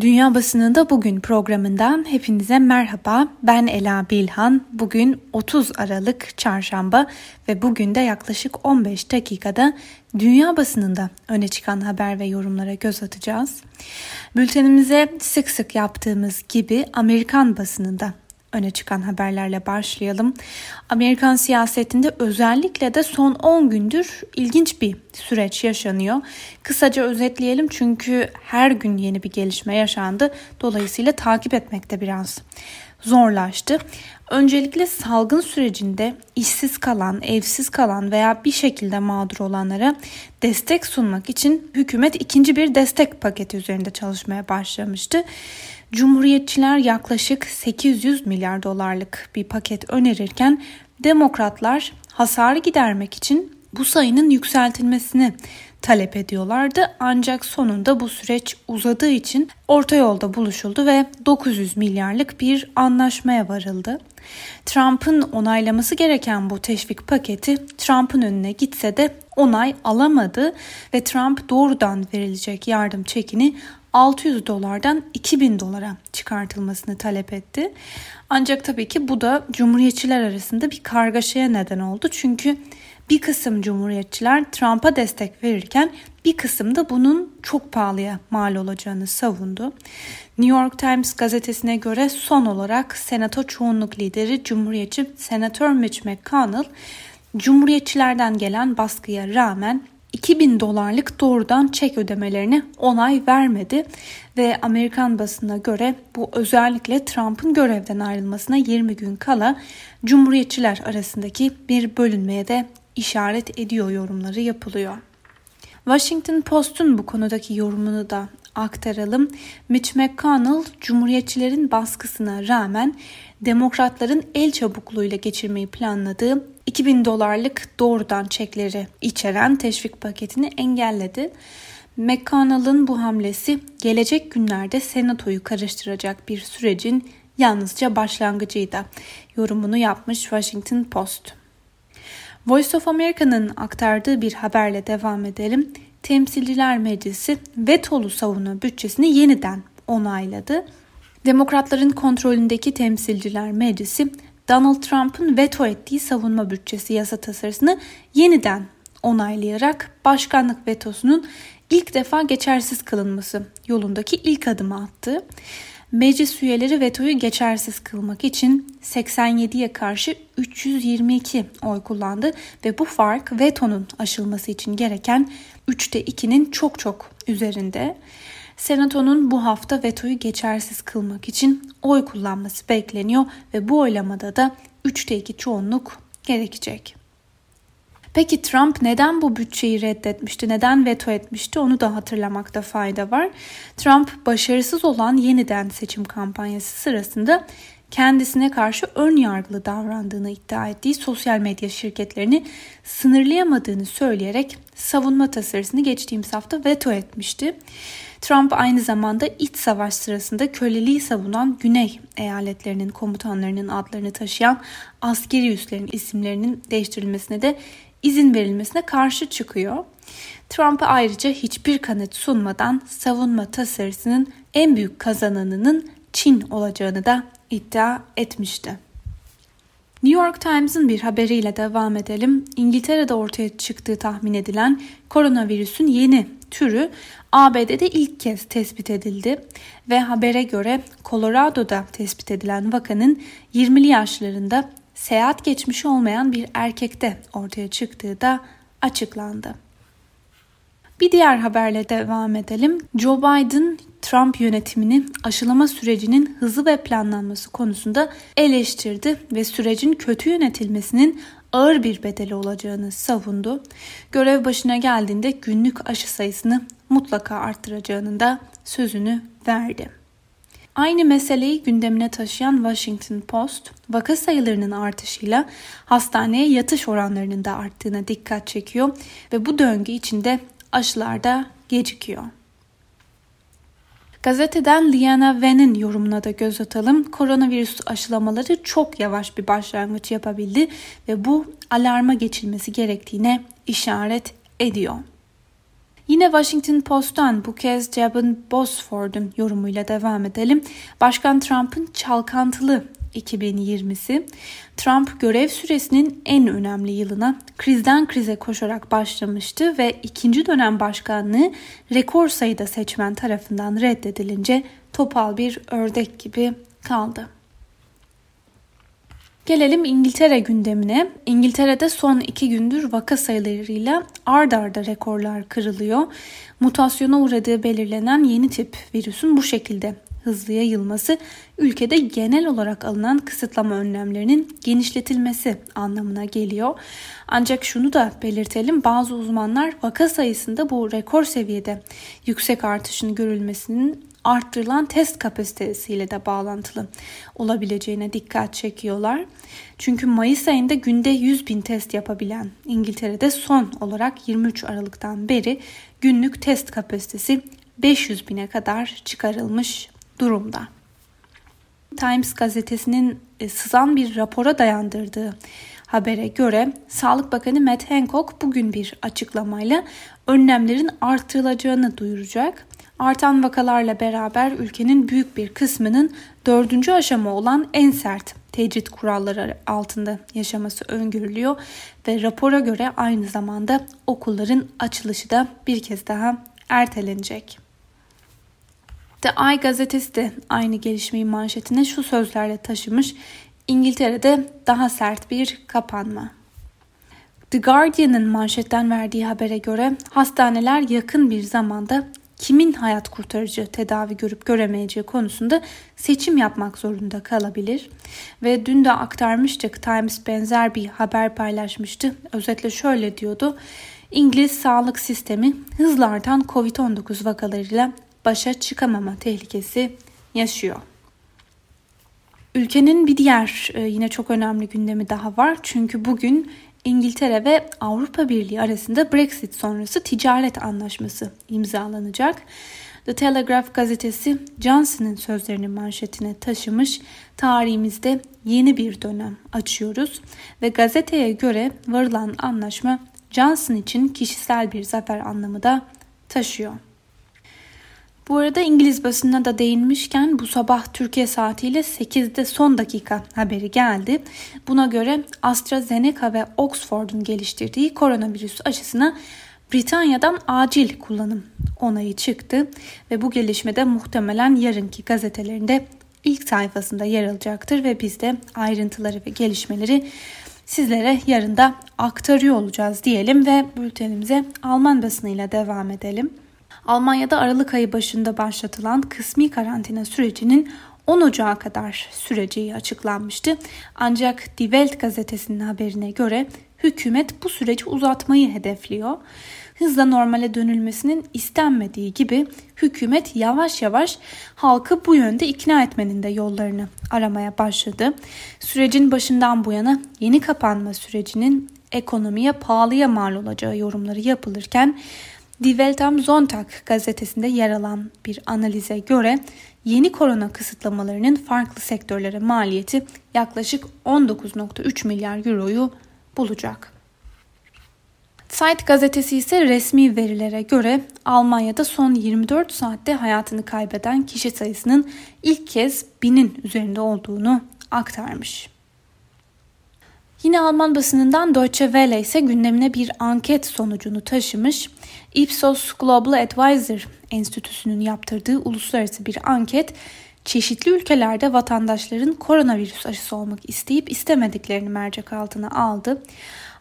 Dünya Basınında Bugün programından hepinize merhaba. Ben Ela Bilhan. Bugün 30 Aralık Çarşamba ve bugün de yaklaşık 15 dakikada dünya basınında öne çıkan haber ve yorumlara göz atacağız. Bültenimize sık sık yaptığımız gibi Amerikan basınında öne çıkan haberlerle başlayalım. Amerikan siyasetinde özellikle de son 10 gündür ilginç bir süreç yaşanıyor. Kısaca özetleyelim çünkü her gün yeni bir gelişme yaşandı. Dolayısıyla takip etmekte biraz zorlaştı. Öncelikle salgın sürecinde işsiz kalan, evsiz kalan veya bir şekilde mağdur olanlara destek sunmak için hükümet ikinci bir destek paketi üzerinde çalışmaya başlamıştı. Cumhuriyetçiler yaklaşık 800 milyar dolarlık bir paket önerirken demokratlar hasarı gidermek için bu sayının yükseltilmesini talep ediyorlardı. Ancak sonunda bu süreç uzadığı için orta yolda buluşuldu ve 900 milyarlık bir anlaşmaya varıldı. Trump'ın onaylaması gereken bu teşvik paketi Trump'ın önüne gitse de onay alamadı ve Trump doğrudan verilecek yardım çekini 600 dolardan 2000 dolara çıkartılmasını talep etti. Ancak tabii ki bu da cumhuriyetçiler arasında bir kargaşaya neden oldu. Çünkü bir kısım cumhuriyetçiler Trump'a destek verirken bir kısım da bunun çok pahalıya mal olacağını savundu. New York Times gazetesine göre son olarak senato çoğunluk lideri Cumhuriyetçi Senatör Mitch McConnell Cumhuriyetçilerden gelen baskıya rağmen 2000 dolarlık doğrudan çek ödemelerine onay vermedi ve Amerikan basına göre bu özellikle Trump'ın görevden ayrılmasına 20 gün kala Cumhuriyetçiler arasındaki bir bölünmeye de işaret ediyor yorumları yapılıyor. Washington Post'un bu konudaki yorumunu da aktaralım. Mitch McConnell, Cumhuriyetçilerin baskısına rağmen Demokratların el çabukluğuyla geçirmeyi planladığı 2000 dolarlık doğrudan çekleri içeren teşvik paketini engelledi. McConnell'ın bu hamlesi gelecek günlerde senatoyu karıştıracak bir sürecin yalnızca başlangıcıydı. Yorumunu yapmış Washington Post. Voice of America'nın aktardığı bir haberle devam edelim. Temsilciler Meclisi vetolu savunma bütçesini yeniden onayladı. Demokratların kontrolündeki Temsilciler Meclisi Donald Trump'ın veto ettiği savunma bütçesi yasa tasarısını yeniden onaylayarak başkanlık vetosunun ilk defa geçersiz kılınması yolundaki ilk adımı attı. Meclis üyeleri vetoyu geçersiz kılmak için 87'ye karşı 322 oy kullandı ve bu fark vetonun aşılması için gereken 3'te 2'nin çok çok üzerinde. Senato'nun bu hafta vetoyu geçersiz kılmak için oy kullanması bekleniyor ve bu oylamada da 3'te 2 çoğunluk gerekecek. Peki Trump neden bu bütçeyi reddetmişti, neden veto etmişti onu da hatırlamakta fayda var. Trump başarısız olan yeniden seçim kampanyası sırasında kendisine karşı ön yargılı davrandığını iddia ettiği sosyal medya şirketlerini sınırlayamadığını söyleyerek savunma tasarısını geçtiğimiz hafta veto etmişti. Trump aynı zamanda iç savaş sırasında köleliği savunan Güney eyaletlerinin komutanlarının adlarını taşıyan askeri üslerin isimlerinin değiştirilmesine de izin verilmesine karşı çıkıyor. Trump'a ayrıca hiçbir kanıt sunmadan savunma tasarısının en büyük kazananının Çin olacağını da iddia etmişti. New York Times'ın bir haberiyle devam edelim. İngiltere'de ortaya çıktığı tahmin edilen koronavirüsün yeni türü ABD'de ilk kez tespit edildi ve habere göre Colorado'da tespit edilen vakanın 20'li yaşlarında seyahat geçmişi olmayan bir erkekte ortaya çıktığı da açıklandı. Bir diğer haberle devam edelim. Joe Biden Trump yönetimini aşılama sürecinin hızı ve planlanması konusunda eleştirdi ve sürecin kötü yönetilmesinin ağır bir bedeli olacağını savundu. Görev başına geldiğinde günlük aşı sayısını mutlaka arttıracağının da sözünü verdi. Aynı meseleyi gündemine taşıyan Washington Post, vaka sayılarının artışıyla hastaneye yatış oranlarının da arttığına dikkat çekiyor ve bu döngü içinde aşılar da gecikiyor. Gazeteden Liana Wen'in yorumuna da göz atalım. Koronavirüs aşılamaları çok yavaş bir başlangıç yapabildi ve bu alarma geçilmesi gerektiğine işaret ediyor. Yine Washington Post'tan bu kez Jabin Bosford'un yorumuyla devam edelim. Başkan Trump'ın çalkantılı 2020'si Trump görev süresinin en önemli yılına krizden krize koşarak başlamıştı ve ikinci dönem başkanlığı rekor sayıda seçmen tarafından reddedilince topal bir ördek gibi kaldı. Gelelim İngiltere gündemine. İngiltere'de son iki gündür vaka sayılarıyla ard arda rekorlar kırılıyor. Mutasyona uğradığı belirlenen yeni tip virüsün bu şekilde hızlı yayılması ülkede genel olarak alınan kısıtlama önlemlerinin genişletilmesi anlamına geliyor. Ancak şunu da belirtelim bazı uzmanlar vaka sayısında bu rekor seviyede yüksek artışın görülmesinin arttırılan test kapasitesiyle de bağlantılı olabileceğine dikkat çekiyorlar. Çünkü Mayıs ayında günde 100 bin test yapabilen İngiltere'de son olarak 23 Aralık'tan beri günlük test kapasitesi 500 bine kadar çıkarılmış durumda. Times gazetesinin e, sızan bir rapora dayandırdığı habere göre Sağlık Bakanı Matt Hancock bugün bir açıklamayla önlemlerin artırılacağını duyuracak. Artan vakalarla beraber ülkenin büyük bir kısmının dördüncü aşama olan en sert tecrit kuralları altında yaşaması öngörülüyor ve rapora göre aynı zamanda okulların açılışı da bir kez daha ertelenecek. The Eye gazetesi de aynı gelişmeyi manşetine şu sözlerle taşımış. İngiltere'de daha sert bir kapanma. The Guardian'ın manşetten verdiği habere göre hastaneler yakın bir zamanda kimin hayat kurtarıcı tedavi görüp göremeyeceği konusunda seçim yapmak zorunda kalabilir. Ve dün de aktarmıştık Times benzer bir haber paylaşmıştı. Özetle şöyle diyordu. İngiliz sağlık sistemi hızla artan Covid-19 vakalarıyla başa çıkamama tehlikesi yaşıyor. Ülkenin bir diğer e, yine çok önemli gündemi daha var. Çünkü bugün İngiltere ve Avrupa Birliği arasında Brexit sonrası ticaret anlaşması imzalanacak. The Telegraph gazetesi Johnson'ın sözlerini manşetine taşımış. Tarihimizde yeni bir dönem açıyoruz ve gazeteye göre varılan anlaşma Johnson için kişisel bir zafer anlamı da taşıyor. Bu arada İngiliz basınına da değinmişken bu sabah Türkiye saatiyle 8'de son dakika haberi geldi. Buna göre AstraZeneca ve Oxford'un geliştirdiği koronavirüs aşısına Britanya'dan acil kullanım onayı çıktı ve bu gelişmede muhtemelen yarınki gazetelerinde ilk sayfasında yer alacaktır ve biz de ayrıntıları ve gelişmeleri sizlere yarın da aktarıyor olacağız diyelim ve bültenimize Alman basınıyla devam edelim. Almanya'da Aralık ayı başında başlatılan kısmi karantina sürecinin 10 Ocağı kadar süreceği açıklanmıştı. Ancak Die Welt gazetesinin haberine göre hükümet bu süreci uzatmayı hedefliyor. Hızla normale dönülmesinin istenmediği gibi hükümet yavaş yavaş halkı bu yönde ikna etmenin de yollarını aramaya başladı. Sürecin başından bu yana yeni kapanma sürecinin ekonomiye pahalıya mal olacağı yorumları yapılırken Die Welt am Sonntag gazetesinde yer alan bir analize göre yeni korona kısıtlamalarının farklı sektörlere maliyeti yaklaşık 19.3 milyar euroyu bulacak. Zeit gazetesi ise resmi verilere göre Almanya'da son 24 saatte hayatını kaybeden kişi sayısının ilk kez binin üzerinde olduğunu aktarmış. Yine Alman basınından Deutsche Welle ise gündemine bir anket sonucunu taşımış. Ipsos Global Advisor Enstitüsü'nün yaptırdığı uluslararası bir anket çeşitli ülkelerde vatandaşların koronavirüs aşısı olmak isteyip istemediklerini mercek altına aldı.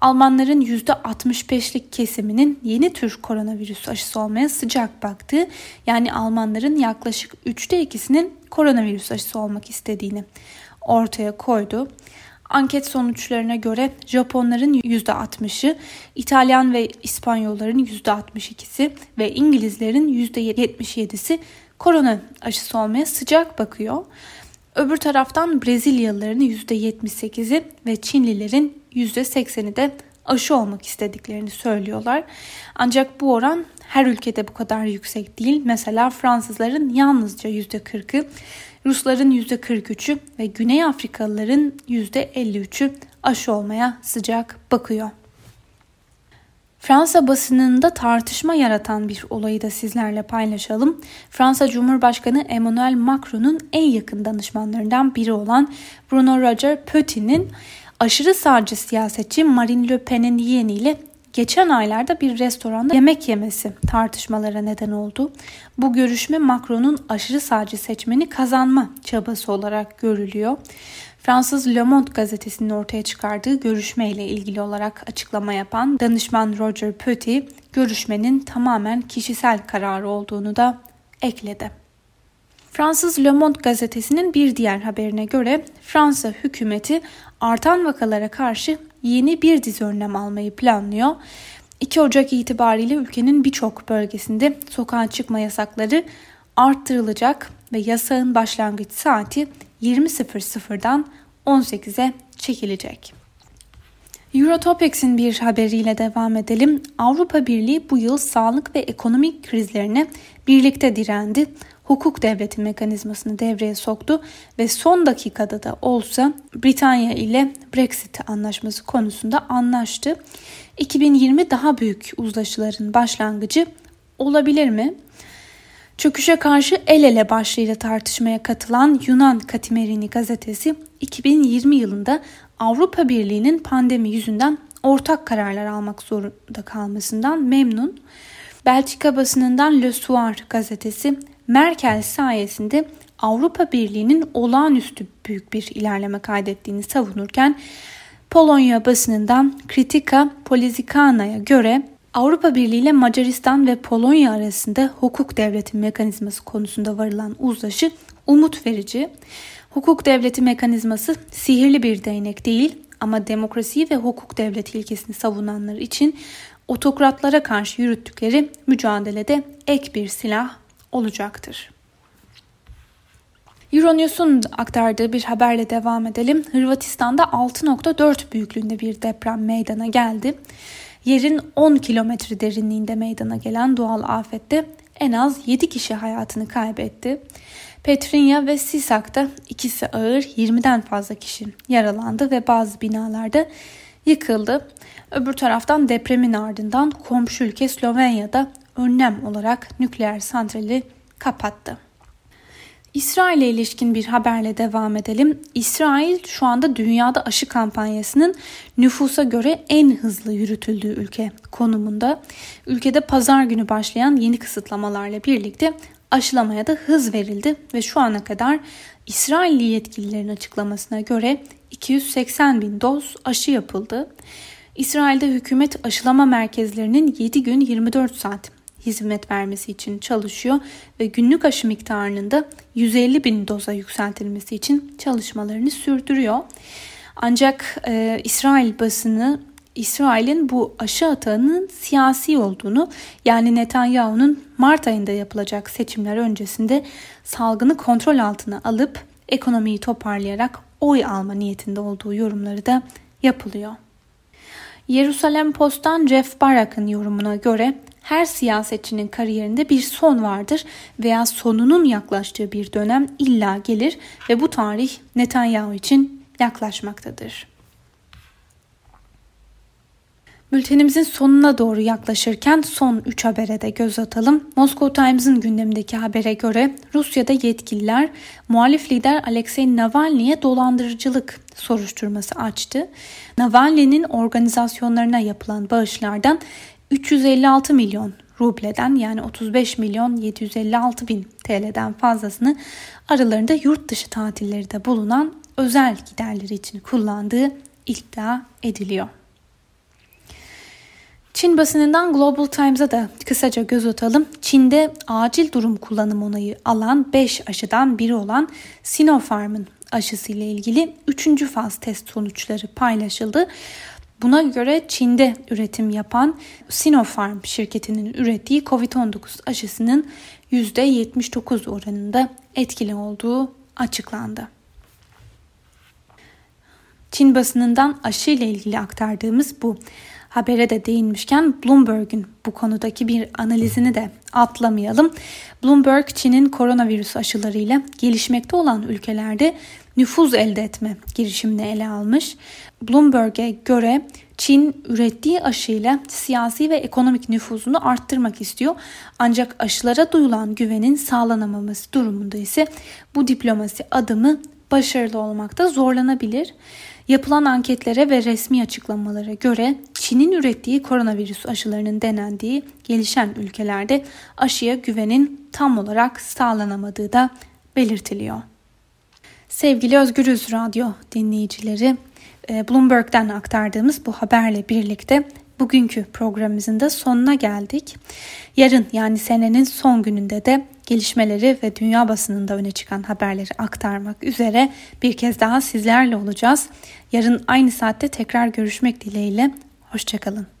Almanların %65'lik kesiminin yeni tür koronavirüs aşısı olmaya sıcak baktığı yani Almanların yaklaşık 3'te ikisinin koronavirüs aşısı olmak istediğini ortaya koydu. Anket sonuçlarına göre Japonların %60'ı, İtalyan ve İspanyolların %62'si ve İngilizlerin %77'si korona aşısı olmaya sıcak bakıyor. Öbür taraftan Brezilyalıların %78'i ve Çinlilerin %80'i de aşı olmak istediklerini söylüyorlar. Ancak bu oran her ülkede bu kadar yüksek değil. Mesela Fransızların yalnızca %40'ı, Rusların %43'ü ve Güney Afrikalıların %53'ü aşı olmaya sıcak bakıyor. Fransa basınında tartışma yaratan bir olayı da sizlerle paylaşalım. Fransa Cumhurbaşkanı Emmanuel Macron'un en yakın danışmanlarından biri olan Bruno Roger Petit'in aşırı sağcı siyasetçi Marine Le Pen'in yeğeniyle geçen aylarda bir restoranda yemek yemesi tartışmalara neden oldu. Bu görüşme Macron'un aşırı sağcı seçmeni kazanma çabası olarak görülüyor. Fransız Le Monde gazetesinin ortaya çıkardığı görüşmeyle ilgili olarak açıklama yapan danışman Roger Petit, görüşmenin tamamen kişisel kararı olduğunu da ekledi. Fransız Le Monde gazetesinin bir diğer haberine göre Fransa hükümeti artan vakalara karşı yeni bir dizi önlem almayı planlıyor. 2 Ocak itibariyle ülkenin birçok bölgesinde sokağa çıkma yasakları arttırılacak ve yasağın başlangıç saati 20.00'dan 18'e çekilecek. Eurotopics'in bir haberiyle devam edelim. Avrupa Birliği bu yıl sağlık ve ekonomik krizlerine birlikte direndi. Hukuk devleti mekanizmasını devreye soktu ve son dakikada da olsa Britanya ile Brexit anlaşması konusunda anlaştı. 2020 daha büyük uzlaşıların başlangıcı olabilir mi? Çöküşe karşı el ele başlığıyla tartışmaya katılan Yunan Katimerini gazetesi 2020 yılında Avrupa Birliği'nin pandemi yüzünden ortak kararlar almak zorunda kalmasından memnun. Belçika basınından Le Soir gazetesi Merkel sayesinde Avrupa Birliği'nin olağanüstü büyük bir ilerleme kaydettiğini savunurken Polonya basınından Kritika Polizikana'ya göre Avrupa Birliği ile Macaristan ve Polonya arasında hukuk devleti mekanizması konusunda varılan uzlaşı umut verici. Hukuk devleti mekanizması sihirli bir değnek değil ama demokrasiyi ve hukuk devleti ilkesini savunanlar için otokratlara karşı yürüttükleri mücadelede ek bir silah olacaktır. Euronews'un aktardığı bir haberle devam edelim. Hırvatistan'da 6.4 büyüklüğünde bir deprem meydana geldi. Yerin 10 kilometre derinliğinde meydana gelen doğal afette en az 7 kişi hayatını kaybetti. Petrinya ve Sisak'ta ikisi ağır 20'den fazla kişi yaralandı ve bazı binalarda yıkıldı. Öbür taraftan depremin ardından komşu ülke Slovenya'da önlem olarak nükleer santrali kapattı. İsrail ile ilişkin bir haberle devam edelim. İsrail şu anda dünyada aşı kampanyasının nüfusa göre en hızlı yürütüldüğü ülke konumunda. Ülkede pazar günü başlayan yeni kısıtlamalarla birlikte aşılamaya da hız verildi ve şu ana kadar İsrailli yetkililerin açıklamasına göre 280 bin doz aşı yapıldı. İsrail'de hükümet aşılama merkezlerinin 7 gün 24 saat hizmet vermesi için çalışıyor ve günlük aşı miktarının da 150 bin doza yükseltilmesi için çalışmalarını sürdürüyor. Ancak e, İsrail basını İsrail'in bu aşı atağının siyasi olduğunu yani Netanyahu'nun Mart ayında yapılacak seçimler öncesinde salgını kontrol altına alıp ekonomiyi toparlayarak oy alma niyetinde olduğu yorumları da yapılıyor. Yerusalem Post'tan Jeff Barak'ın yorumuna göre her siyasetçinin kariyerinde bir son vardır veya sonunun yaklaştığı bir dönem illa gelir ve bu tarih Netanyahu için yaklaşmaktadır. Bültenimizin sonuna doğru yaklaşırken son 3 habere de göz atalım. Moscow Times'ın gündemindeki habere göre Rusya'da yetkililer muhalif lider Alexei Navalny'e dolandırıcılık soruşturması açtı. Navalny'nin organizasyonlarına yapılan bağışlardan 356 milyon rubleden yani 35 milyon 756 bin TL'den fazlasını aralarında yurt dışı tatilleri de bulunan özel giderleri için kullandığı iddia ediliyor. Çin basınından Global Times'a da kısaca göz atalım. Çin'de acil durum kullanım onayı alan 5 aşıdan biri olan Sinopharm'ın aşısı ile ilgili 3. faz test sonuçları paylaşıldı. Buna göre Çin'de üretim yapan Sinopharm şirketinin ürettiği COVID-19 aşısının %79 oranında etkili olduğu açıklandı. Çin basınından aşı ile ilgili aktardığımız bu. habere de değinmişken Bloomberg'un bu konudaki bir analizini de atlamayalım. Bloomberg Çin'in koronavirüs aşılarıyla gelişmekte olan ülkelerde nüfuz elde etme girişimini ele almış. Bloomberg'e göre Çin ürettiği aşıyla siyasi ve ekonomik nüfuzunu arttırmak istiyor. Ancak aşılara duyulan güvenin sağlanamaması durumunda ise bu diplomasi adımı başarılı olmakta zorlanabilir. Yapılan anketlere ve resmi açıklamalara göre Çin'in ürettiği koronavirüs aşılarının denendiği gelişen ülkelerde aşıya güvenin tam olarak sağlanamadığı da belirtiliyor. Sevgili Özgürüz Radyo dinleyicileri, e, Bloomberg'den aktardığımız bu haberle birlikte bugünkü programımızın da sonuna geldik. Yarın yani senenin son gününde de gelişmeleri ve dünya basınında öne çıkan haberleri aktarmak üzere bir kez daha sizlerle olacağız. Yarın aynı saatte tekrar görüşmek dileğiyle. Hoşçakalın.